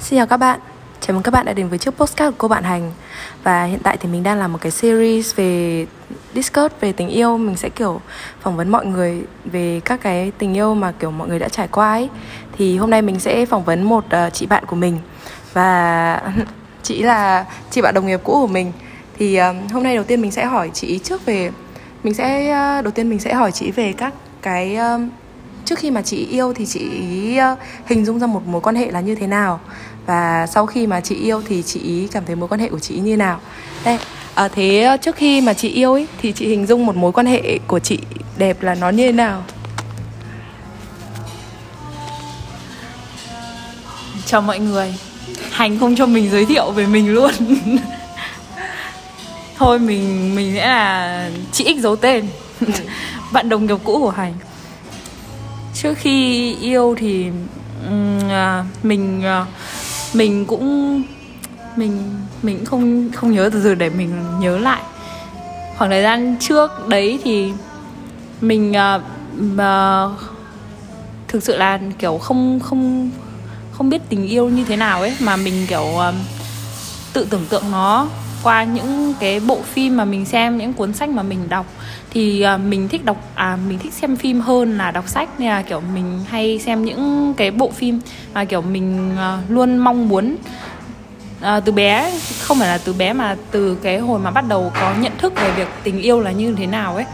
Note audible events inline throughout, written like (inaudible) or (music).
Xin chào các bạn, chào mừng các bạn đã đến với chiếc postcard của cô bạn Hành. Và hiện tại thì mình đang làm một cái series về Discord về tình yêu. Mình sẽ kiểu phỏng vấn mọi người về các cái tình yêu mà kiểu mọi người đã trải qua ấy. Thì hôm nay mình sẽ phỏng vấn một uh, chị bạn của mình. Và (laughs) chị là chị bạn đồng nghiệp cũ của mình. Thì uh, hôm nay đầu tiên mình sẽ hỏi chị trước về Mình sẽ, uh, đầu tiên mình sẽ hỏi chị về các cái... Uh, trước khi mà chị yêu thì chị uh, hình dung ra một mối quan hệ là như thế nào? Và sau khi mà chị yêu thì chị cảm thấy mối quan hệ của chị như nào? Đây à, thế ờ, trước khi mà chị yêu ấy thì chị hình dung một mối quan hệ của chị đẹp là nó như thế nào? Chào mọi người. Hành không cho mình giới thiệu về mình luôn. (laughs) Thôi mình mình sẽ là chị x giấu tên. (laughs) Bạn đồng nghiệp cũ của hành. Trước khi yêu thì à, mình uh, mình cũng mình mình không không nhớ từ từ để mình nhớ lại. Khoảng thời gian trước đấy thì mình uh, uh, thực sự là kiểu không không không biết tình yêu như thế nào ấy mà mình kiểu uh, tự tưởng tượng nó qua những cái bộ phim mà mình xem những cuốn sách mà mình đọc thì à, mình thích đọc à mình thích xem phim hơn là đọc sách. Nên là kiểu mình hay xem những cái bộ phim mà kiểu mình à, luôn mong muốn. À, từ bé không phải là từ bé mà từ cái hồi mà bắt đầu có nhận thức về việc tình yêu là như thế nào ấy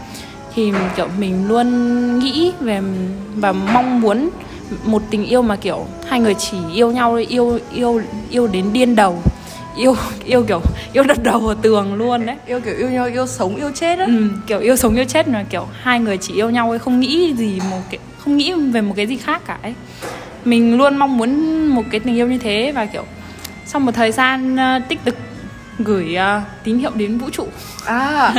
thì kiểu mình luôn nghĩ về và mong muốn một tình yêu mà kiểu hai người chỉ yêu nhau yêu yêu yêu đến điên đầu yêu yêu kiểu yêu đập đầu vào tường luôn đấy. Yêu kiểu yêu nhau yêu sống yêu chết á. Ừ, kiểu yêu sống yêu chết mà kiểu hai người chỉ yêu nhau ấy không nghĩ gì một cái không nghĩ về một cái gì khác cả ấy. Mình luôn mong muốn một cái tình yêu như thế và kiểu sau một thời gian uh, tích cực gửi uh, tín hiệu đến vũ trụ à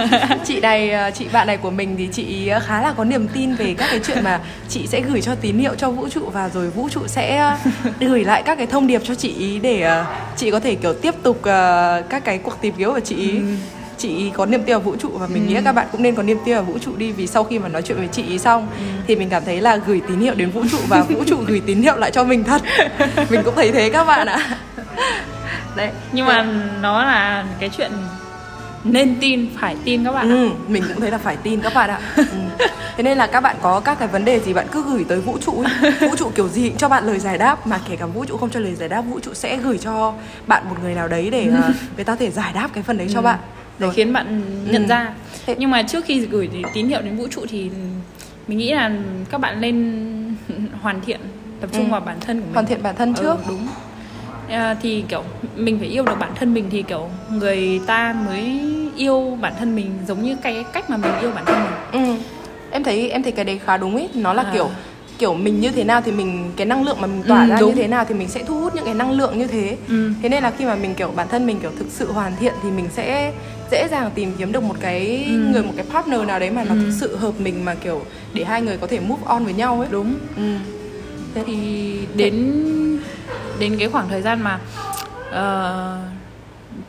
chị này chị bạn này của mình thì chị khá là có niềm tin về các cái chuyện mà chị sẽ gửi cho tín hiệu cho vũ trụ và rồi vũ trụ sẽ gửi lại các cái thông điệp cho chị ý để uh, chị có thể kiểu tiếp tục uh, các cái cuộc tìm kiếm của chị ý. Ừ chị có niềm tin vào vũ trụ và mình ừ. nghĩ các bạn cũng nên có niềm tin vào vũ trụ đi vì sau khi mà nói chuyện với chị ý xong ừ. thì mình cảm thấy là gửi tín hiệu đến vũ trụ và vũ trụ gửi tín hiệu lại cho mình thật (laughs) mình cũng thấy thế các bạn ạ (laughs) đấy nhưng mà nó là cái chuyện nên tin phải tin các bạn ừ, ạ. mình cũng thấy là phải tin các bạn ạ (laughs) ừ. thế nên là các bạn có các cái vấn đề gì bạn cứ gửi tới vũ trụ (laughs) vũ trụ kiểu gì cũng cho bạn lời giải đáp mà kể cả vũ trụ không cho lời giải đáp vũ trụ sẽ gửi cho bạn một người nào đấy để uh, người ta có thể giải đáp cái phần đấy ừ. cho bạn để Rồi. khiến bạn nhận ừ. ra thế... nhưng mà trước khi gửi tín hiệu đến vũ trụ thì mình nghĩ là các bạn nên hoàn thiện tập trung ừ. vào bản thân của mình hoàn thiện bản thân trước ừ, đúng thì kiểu mình phải yêu được bản thân mình thì kiểu người ta mới yêu bản thân mình giống như cái cách mà mình yêu bản thân mình ừ. em thấy em thấy cái đấy khá đúng ấy nó là à. kiểu kiểu mình như thế nào thì mình cái năng lượng mà mình tỏa ừ, ra đúng. như thế nào thì mình sẽ thu hút những cái năng lượng như thế ừ. thế nên là khi mà mình kiểu bản thân mình kiểu thực sự hoàn thiện thì mình sẽ dễ dàng tìm kiếm được một cái ừ. người một cái partner nào đấy mà nó ừ. thực sự hợp mình mà kiểu để hai người có thể move on với nhau ấy đúng ừ. thế thì đến đến cái khoảng thời gian mà uh,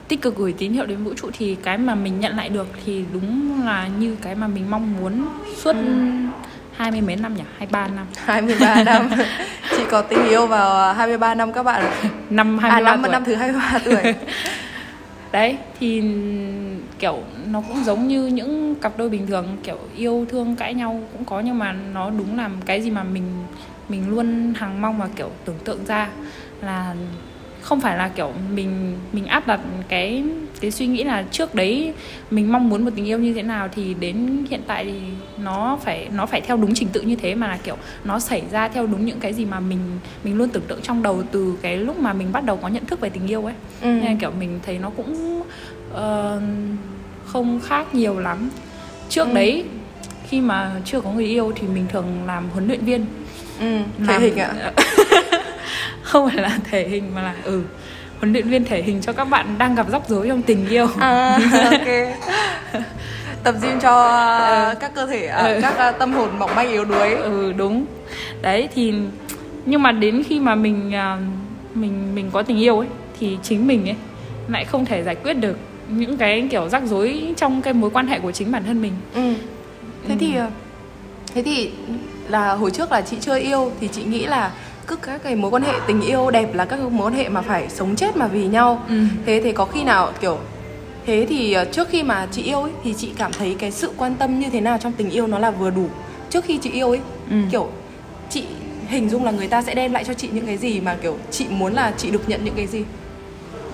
tích cực gửi tín hiệu đến vũ trụ thì cái mà mình nhận lại được thì đúng là như cái mà mình mong muốn suốt ừ. hai mươi mấy năm nhỉ? 23 năm. (laughs) 23 năm. (laughs) Chị có tình yêu vào 23 năm các bạn Năm 23 à, năm, tuổi. năm thứ 23 tuổi. (laughs) Đấy thì kiểu nó cũng giống như những cặp đôi bình thường Kiểu yêu thương cãi nhau cũng có Nhưng mà nó đúng là cái gì mà mình mình luôn hằng mong và kiểu tưởng tượng ra là không phải là kiểu mình mình áp đặt cái cái suy nghĩ là trước đấy mình mong muốn một tình yêu như thế nào thì đến hiện tại thì nó phải nó phải theo đúng trình tự như thế mà là kiểu nó xảy ra theo đúng những cái gì mà mình mình luôn tưởng tượng trong đầu từ cái lúc mà mình bắt đầu có nhận thức về tình yêu ấy ừ. nên kiểu mình thấy nó cũng uh, không khác nhiều lắm trước ừ. đấy khi mà chưa có người yêu thì mình thường làm huấn luyện viên ừ, thể làm... hình (laughs) ạ không phải là thể hình mà là ừ huấn luyện viên thể hình cho các bạn đang gặp rắc rối trong tình yêu à, (laughs) ok tập gym cho ừ. các cơ thể ừ. các tâm hồn mỏng manh yếu đuối ừ đúng đấy thì nhưng mà đến khi mà mình mình mình có tình yêu ấy thì chính mình ấy lại không thể giải quyết được những cái kiểu rắc rối trong cái mối quan hệ của chính bản thân mình ừ. thế ừ. thì thế thì là hồi trước là chị chưa yêu thì chị nghĩ là cứ các cái mối quan hệ tình yêu đẹp là các mối quan hệ mà phải sống chết mà vì nhau. Ừ. thế thì có khi nào kiểu thế thì ờ, trước khi mà chị yêu ấy thì chị cảm thấy cái sự quan tâm như thế nào trong tình yêu nó là vừa đủ? Trước khi chị yêu ấy Ừ. kiểu chị hình dung là người ta sẽ đem lại cho chị những cái gì mà kiểu chị muốn là chị được nhận những cái gì?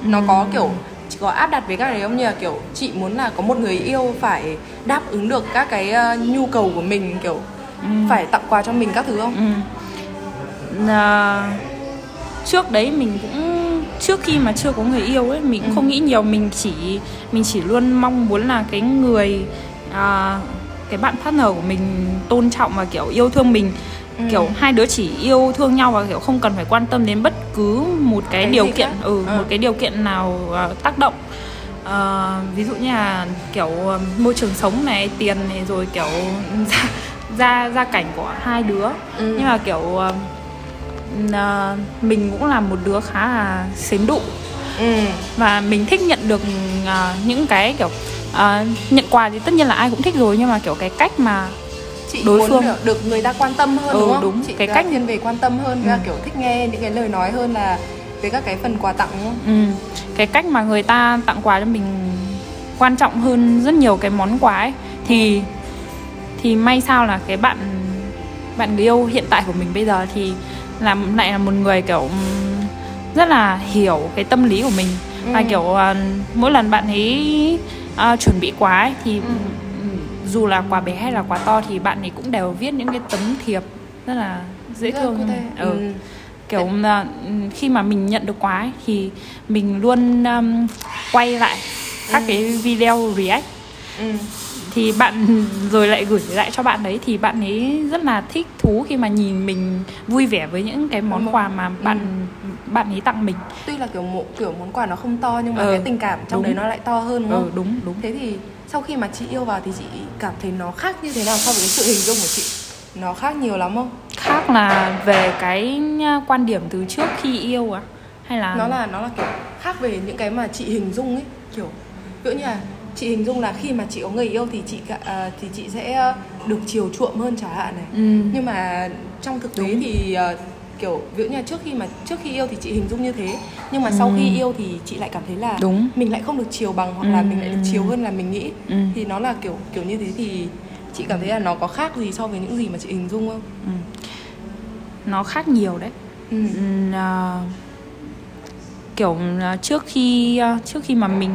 Nó có kiểu chị có áp đặt với các cái không? Là kiểu chị muốn là có một người yêu phải đáp ứng được các cái ờ, nhu cầu của mình kiểu phải tặng quà cho mình các thứ không? Ừ. À, trước đấy mình cũng trước khi mà chưa có người yêu ấy mình cũng Ừ. không nghĩ nhiều mình chỉ mình chỉ luôn mong muốn là cái người à, cái bạn partner của mình tôn trọng và kiểu yêu thương mình Ừ. kiểu hai đứa chỉ yêu thương nhau và kiểu không cần phải quan tâm đến bất cứ một cái, Cái điều kiện ừ Ờ. một cái điều kiện nào à, tác động Ờ, ví dụ như là kiểu môi trường sống này tiền này rồi kiểu gia gia gia cảnh của hai đứa Ừ. nhưng mà kiểu ờ, mình cũng là một đứa khá là xến đụ ừ và mình thích nhận được ờ, những cái kiểu ờ, nhận quà thì tất nhiên là ai cũng thích rồi nhưng mà kiểu cái cách mà chị đối muốn phương. được, được người ta quan tâm hơn Ừ, đúng không đúng. chị Cái cách- thiên về quan tâm hơn và Ừ. kiểu thích nghe những cái lời nói hơn là về các cái phần quà tặng đúng không ừ, cái cách mà người ta tặng quà cho mình quan trọng hơn rất nhiều cái món quà ấy thì thì may sao là cái bạn bạn người yêu hiện tại của mình bây giờ thì làm lại là một người kiểu rất là hiểu cái tâm lý của mình và Ừ. kiểu à, mỗi lần bạn ấy à, chuẩn bị quà ấy thì ừm, dù là quà bé hay là quà to thì bạn ấy cũng đều viết những cái tấm thiệp rất là dễ Rất thương ừ. Ừ. kiểu ừm, khi mà mình nhận được quà ấy, thì mình luôn um, quay lại các Ừ. cái video react ừ thì bạn rồi lại gửi lại cho bạn đấy thì bạn ấy rất là thích thú khi mà nhìn mình vui vẻ với những cái món quà mà bạn bạn ấy tặng mình. Tuy là kiểu một kiểu món quà nó không to nhưng mà Ừ, cái tình cảm trong đúng. đấy nó lại to hơn đúng ừ không? đúng đúng. Thế thì sau khi mà chị yêu vào thì chị cảm thấy nó khác như thế nào so với cái sự hình dung của chị? Nó khác nhiều lắm không? Khác là về cái nha, quan điểm từ trước khi yêu à? Hay là nó là nó là kiểu khác về những cái mà chị hình dung ấy kiểu dụ như là chị hình dung là khi mà chị có người yêu thì chị à, thì chị sẽ ờ, được chiều chuộng hơn chẳng hạn này ừ, nhưng mà trong thực tế Đúng. thì ờ, kiểu ví dụ như là trước khi mà trước khi yêu thì chị hình dung như thế nhưng mà sau Ừ. khi yêu thì chị lại cảm thấy là Đúng. mình lại không được chiều bằng hoặc là Ừ. mình lại được chiều hơn là mình nghĩ Ừ. thì nó là kiểu kiểu như thế thì chị cảm thấy là nó có khác gì so với những gì mà chị hình dung không ừ. nó khác nhiều đấy ừ. Ừm, à, kiểu à, trước khi à, trước khi mà mình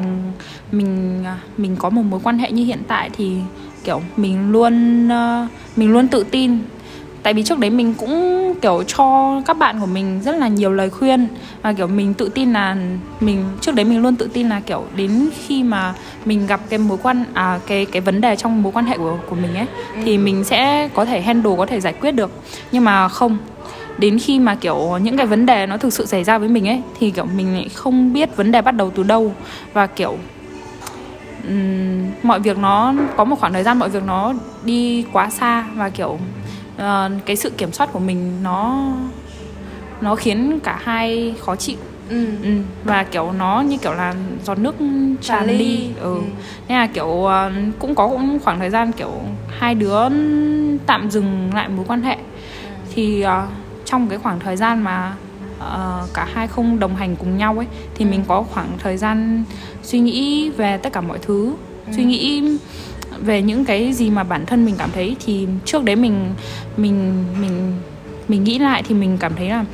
mình à, mình có một mối quan hệ như hiện tại thì kiểu mình luôn mình luôn tự tin. Tại vì trước đấy mình cũng kiểu cho các bạn của mình rất là nhiều lời khuyên. Và kiểu mình tự tin là mình trước đấy mình luôn tự tin là kiểu đến khi mà mình gặp cái mối quan à cái cái vấn đề trong mối quan hệ của của mình ấy thì mình sẽ có thể handle có thể giải quyết được. Nhưng mà không đến khi mà kiểu những cái vấn đề nó thực sự xảy ra với mình ấy thì kiểu mình lại không biết vấn đề bắt đầu từ đâu và kiểu ừm, mọi việc nó có một khoảng thời gian mọi việc nó đi quá xa và kiểu ờ, cái sự kiểm soát của mình nó nó khiến cả hai khó chịu ừ. ừ. và kiểu nó như kiểu là giọt nước tràn ly. ly ừ. Ừ. nên là kiểu ờ, cũng có cũng khoảng thời gian kiểu hai đứa tạm dừng lại mối quan hệ thì ờ, trong cái khoảng thời gian mà ờ, cả hai không đồng hành cùng nhau ấy thì mình có khoảng thời gian suy nghĩ về tất cả mọi thứ. Suy nghĩ về những cái gì mà bản thân mình cảm thấy thì trước đấy mình mình mình mình nghĩ lại thì mình cảm thấy là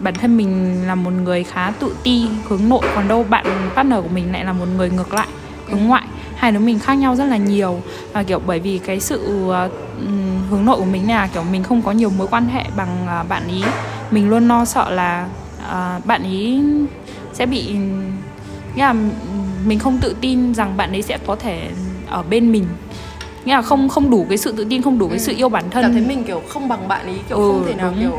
bản thân mình là một người khá tự ti hướng nội còn đâu bạn partner của mình lại là một người ngược lại hướng ngoại hai đứa mình khác nhau rất là nhiều. Và kiểu bởi vì cái sự ờ, hướng nội của mình là kiểu mình không có nhiều mối quan hệ bằng ờ, bạn ý mình luôn lo sợ là ờ, bạn ý sẽ bị nghĩa là mình không tự tin rằng bạn ấy sẽ có thể ở bên mình. Nghĩa là không không đủ cái sự tự tin không đủ cái sự yêu bản thân. Cảm thấy mình kiểu không bằng bạn ấy kiểu Ừ, không thể nào đúng. kiểu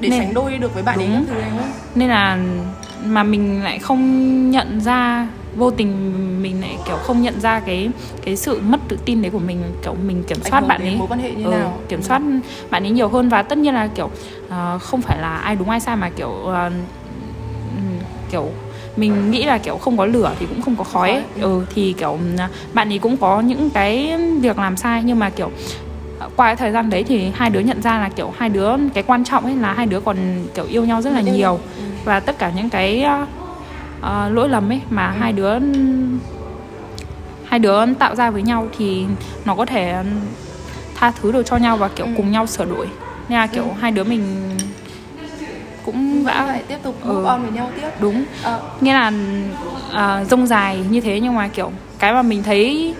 để Nên- sánh đôi được với bạn ấy Đúng. các thứ không? Nên là mà mình lại không nhận ra vô tình mình lại kiểu không nhận ra cái cái sự mất tự tin đấy của mình kiểu mình kiểm soát bạn ấy mối quan hệ như ừ, nào kiểm Ừ. soát bạn ấy nhiều hơn và tất nhiên là kiểu ờ, không phải là ai đúng ai sai mà kiểu ừm, kiểu mình nghĩ là kiểu không có lửa thì cũng không có khói ấy. Khói, ừ thì kiểu bạn ấy cũng có những cái việc làm sai nhưng mà kiểu qua cái thời gian đấy thì hai đứa nhận ra là kiểu hai đứa cái quan trọng ấy là hai đứa còn kiểu yêu nhau rất là nhiều. Ừ. và tất cả những cái uh, lỗi lầm ấy mà Ừ. hai đứa hai đứa tạo ra với nhau thì nó có thể tha thứ được cho nhau và kiểu Ừ. cùng nhau sửa đổi nên là kiểu Ừ. hai đứa mình cũng đã lại tiếp tục Ừ. on với nhau tiếp đúng Ờ, nghĩa là rông dài như thế nhưng mà kiểu cái mà mình thấy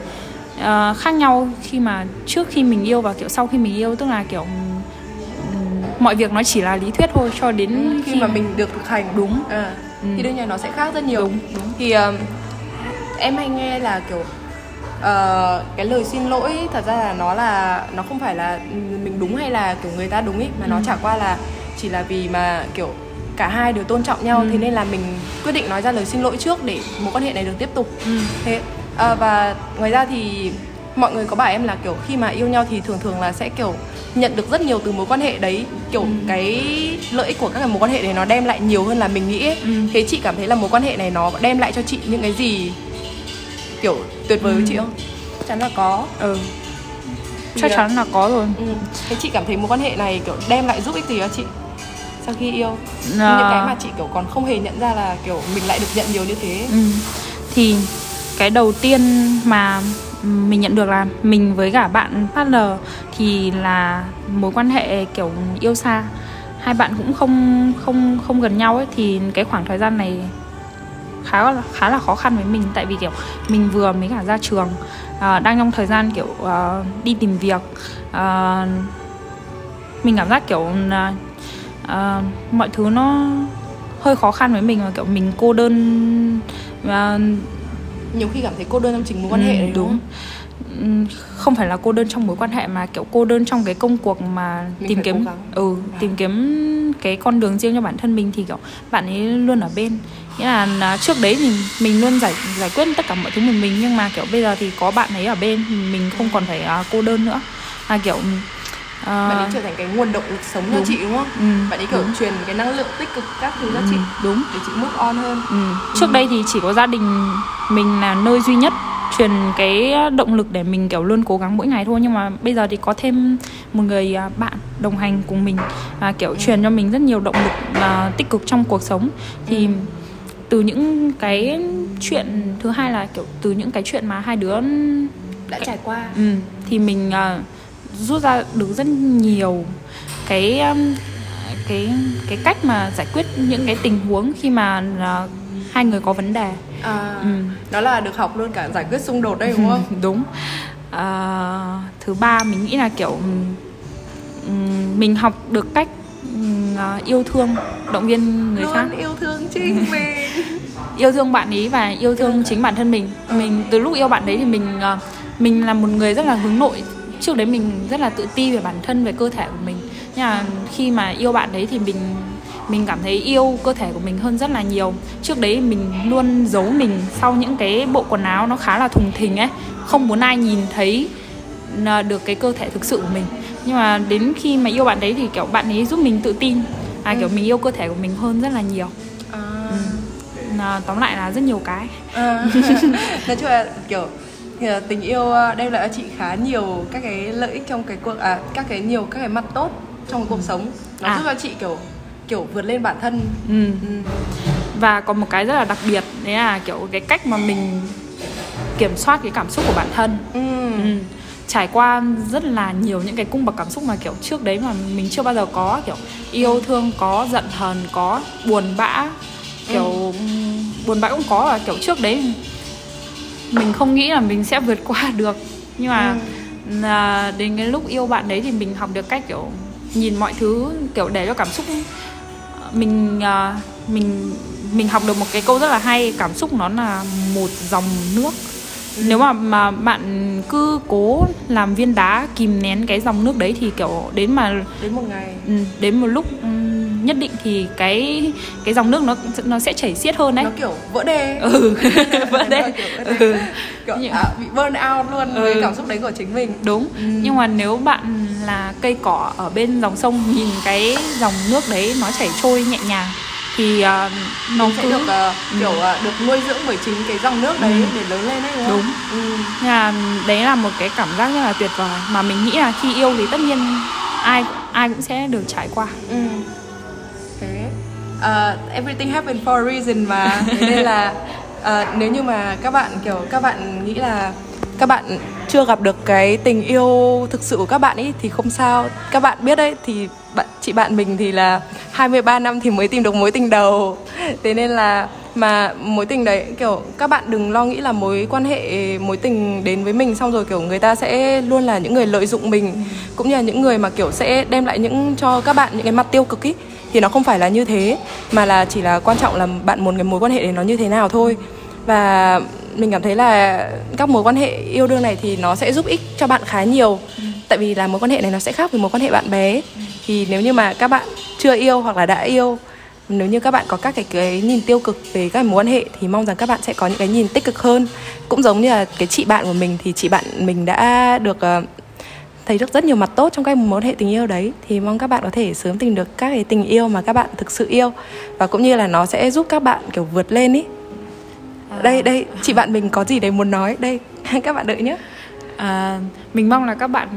ờ, khác nhau khi mà trước khi mình yêu và kiểu sau khi mình yêu tức là kiểu mọi việc nó chỉ là lý thuyết thôi cho đến khi mà mình được thực hành đúng à, Ừ. thì đương nhiên nó sẽ khác rất nhiều Đúng, đúng. thì um, em hay nghe là kiểu ờ, cái lời xin lỗi thật ra là nó là nó không phải là mình đúng hay là kiểu người ta đúng ý mà nó Ừ. chả qua là chỉ là vì mà kiểu cả hai đều tôn trọng nhau Ừ. thế nên là mình quyết định nói ra lời xin lỗi trước để mối quan hệ này được tiếp tục Ừ. thế ờ, và ngoài ra thì mọi người có bảo em là kiểu khi mà yêu nhau thì thường thường là sẽ kiểu nhận được rất nhiều từ mối quan hệ đấy kiểu Ừ. cái lợi ích của các cái mối quan hệ đấy nó đem lại nhiều hơn là mình nghĩ ấy. Ừ. thế chị cảm thấy là mối quan hệ này nó đem lại cho chị những cái gì kiểu tuyệt vời với Ừ. chị không chắc chắn là có ừ chắc ờ, chắn là có rồi ừ. thế chị cảm thấy mối quan hệ này kiểu đem lại giúp ích gì cho chị sau khi yêu Ờ. những cái mà chị kiểu còn không hề nhận ra là kiểu mình lại được nhận nhiều như thế Ừ. Thì cái đầu tiên mà mình nhận được là mình với cả bạn partner thì là mối quan hệ kiểu yêu xa. Hai bạn cũng không không không gần nhau ấy thì cái khoảng thời gian này khá là khá là khó khăn với mình. Tại vì kiểu mình vừa mới cả ra trường à, đang trong thời gian kiểu uh, đi tìm việc uh, mình cảm giác kiểu uh, mọi thứ nó hơi khó khăn với mình và kiểu mình cô đơn uh, nhiều khi cảm thấy cô đơn trong chính mối quan hệ Ừ, đấy đúng, đúng. không? Ừm, không phải là cô đơn trong mối quan hệ mà kiểu cô đơn trong cái công cuộc mà Mình tìm kiếm ừ tìm kiếm cái con đường riêng cho bản thân mình thì kiểu bạn ấy luôn ở bên nghĩa là, là trước đấy thì mình luôn giải giải quyết tất cả mọi thứ một mình nhưng mà kiểu bây giờ thì có bạn ấy ở bên thì mình không còn phải à, cô đơn nữa là kiểu à, bạn ấy trở thành cái nguồn động lực sống cho đúng. chị đúng không? Ừ, bạn ấy kiểu đúng. truyền cái năng lượng tích cực các thứ cho Ừ, chị đúng. để chị move on hơn. Ừ. Trước đây thì chỉ có gia đình mình là nơi duy nhất truyền cái động lực để mình kiểu luôn cố gắng mỗi ngày thôi. Nhưng mà bây giờ thì có thêm một người à, bạn đồng hành cùng mình và kiểu truyền cho mình rất nhiều động lực à, tích cực trong cuộc sống. Thì từ những cái chuyện thứ hai là kiểu từ những cái chuyện mà hai đứa đã trải qua. Ừ, thì mình à, rút ra được rất nhiều cái um, cái cái cách mà giải quyết những cái tình huống khi mà à, hai người có vấn đề. À, Ừ. đó là được học luôn cả giải quyết xung đột đây đúng không? (laughs) Đúng. À, thứ ba mình nghĩ là kiểu ừm, mình học được cách ừm, à, yêu thương động viên người khác. luôn yêu thương chính (laughs) mình. Yêu thương bạn ấy và yêu thương chính bản thân mình. Mình từ lúc yêu bạn đấy thì mình ờ, mình là một người rất là hướng nội trước đấy mình rất là tự ti về bản thân về cơ thể của mình. Nhưng mà khi mà yêu bạn đấy thì mình mình cảm thấy yêu cơ thể của mình hơn rất là nhiều. Trước đấy mình luôn giấu mình sau những cái bộ quần áo nó khá là thùng thình ấy. Không muốn ai nhìn thấy được cái cơ thể thực sự của mình. Nhưng mà đến khi mà yêu bạn đấy thì kiểu bạn ấy giúp mình tự tin. À kiểu mình yêu cơ thể của mình hơn rất là nhiều. À, à, tóm lại là rất nhiều cái. À. (laughs) nói chung là kiểu thì là tình yêu à, đem lại cho chị khá nhiều các cái lợi ích trong cái cuộc à các cái nhiều các cái mặt tốt trong cuộc sống nó À. giúp cho chị kiểu kiểu vượt lên bản thân ừ. ừ. và còn một cái rất là đặc biệt đấy là kiểu cái cách mà mình kiểm soát cái cảm xúc của bản thân Ừ. ừ. trải qua rất là nhiều những cái cung bậc cảm xúc mà kiểu trước đấy mà mình chưa bao giờ có kiểu yêu thương có giận hờn có buồn bã kiểu ừm, buồn bã cũng có và kiểu trước đấy mình không nghĩ là mình sẽ vượt qua (laughs) được. Nhưng mà là đến cái lúc yêu bạn đấy thì mình học được cách kiểu nhìn mọi thứ kiểu để cho cảm xúc mình à, mình mình học được một cái câu rất là hay cảm xúc nó là một dòng nước. Nếu mà mà bạn cứ cố làm viên đá kìm nén cái dòng nước đấy thì kiểu đến mà đến một ngày. Ừ, đến một lúc ừ, nhất định thì cái cái dòng nước nó nó sẽ chảy xiết hơn đấy nó kiểu vỡ đê ừ (laughs) vỡ đê. Ừ. kiểu à, bị burn out luôn với Ừ. cảm xúc đấy của chính mình đúng Ừ. nhưng mà nếu bạn là cây cỏ ở bên dòng sông nhìn cái dòng nước đấy nó chảy trôi nhẹ nhàng thì uh, nó sẽ cứ được uh, kiểu uh, được nuôi dưỡng bởi chính cái dòng nước đấy Ừ. để lớn lên đấy đúng không? đúng Ừ. là đấy là một cái cảm giác rất là tuyệt vời mà mình nghĩ là khi yêu thì tất nhiên ai ai cũng sẽ được trải qua Ừ. Uh, everything happen for a reason mà. Thế nên là uh, nếu như mà các bạn kiểu các bạn nghĩ là các bạn chưa gặp được cái tình yêu thực sự của các bạn ấy thì không sao. Các bạn biết đấy thì bạn chị bạn mình thì là 23 năm thì mới tìm được mối tình đầu. Thế nên là mà mối tình đấy kiểu các bạn đừng lo nghĩ là mối quan hệ mối tình đến với mình xong rồi kiểu người ta sẽ luôn là những người lợi dụng mình. Cũng như là những người mà kiểu sẽ đem lại những cho các bạn những cái mặt tiêu cực ý thì nó không phải là như thế mà là chỉ là quan trọng là bạn muốn cái mối quan hệ đấy nó như thế nào thôi. Và mình cảm thấy là các mối quan hệ yêu đương này thì nó sẽ giúp ích cho bạn khá nhiều. Tại vì là mối quan hệ này nó sẽ khác với mối quan hệ bạn bè thì nếu như mà các bạn chưa yêu hoặc là đã yêu nếu như các bạn có các cái, cái nhìn tiêu cực về các mối quan hệ thì mong rằng các bạn sẽ có những cái nhìn tích cực hơn. Cũng giống như là cái chị bạn của mình thì chị bạn mình đã được ờ, thấy được rất nhiều mặt tốt trong các mối hệ tình yêu đấy. Thì mong các bạn có thể sớm tìm được các cái tình yêu mà các bạn thực sự yêu. Và cũng như là nó sẽ giúp các bạn kiểu vượt lên ý. Đây đây chị bạn mình có gì đấy muốn nói? Đây (laughs) các bạn đợi nhé. À, mình mong là các bạn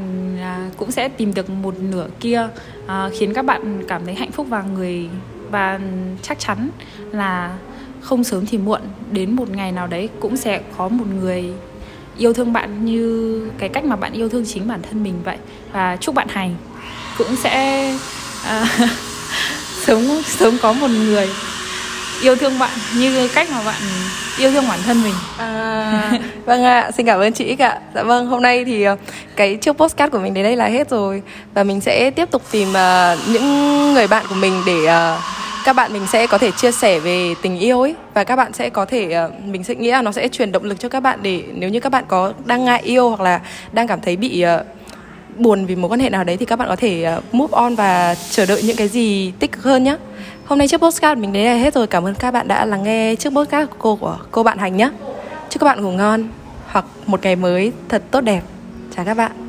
à, cũng sẽ tìm được một nửa kia à, khiến các bạn cảm thấy hạnh phúc và người và chắc chắn là không sớm thì muộn. Đến một ngày nào đấy cũng sẽ có một người yêu thương bạn như cái cách mà bạn yêu thương chính bản thân mình vậy. Và chúc bạn hành. Cũng sẽ à, (laughs) sớm sớm có một người yêu thương bạn như cách mà bạn yêu thương bản thân mình. À, vâng ạ, xin cảm ơn chị Ích ạ. Dạ vâng, hôm nay thì ờ, cái chiếc postcard của mình đến đây là hết rồi. Và mình sẽ tiếp tục tìm uh, những người bạn của mình để uh, các bạn mình sẽ có thể chia sẻ về tình yêu ấy và các bạn sẽ có thể ờ, mình sẽ nghĩ là nó sẽ truyền động lực cho các bạn để nếu như các bạn có đang ngại yêu hoặc là đang cảm thấy bị uh, buồn vì mối quan hệ nào đấy thì các bạn có thể uh, move on và chờ đợi những cái gì tích cực hơn nhé. Hôm nay chiếc postcard mình đến đây là hết rồi. Cảm ơn các bạn đã lắng nghe chiếc postcard của cô của cô bạn Hành nhé. Chúc các bạn ngủ ngon hoặc một ngày mới thật tốt đẹp. Chào các bạn.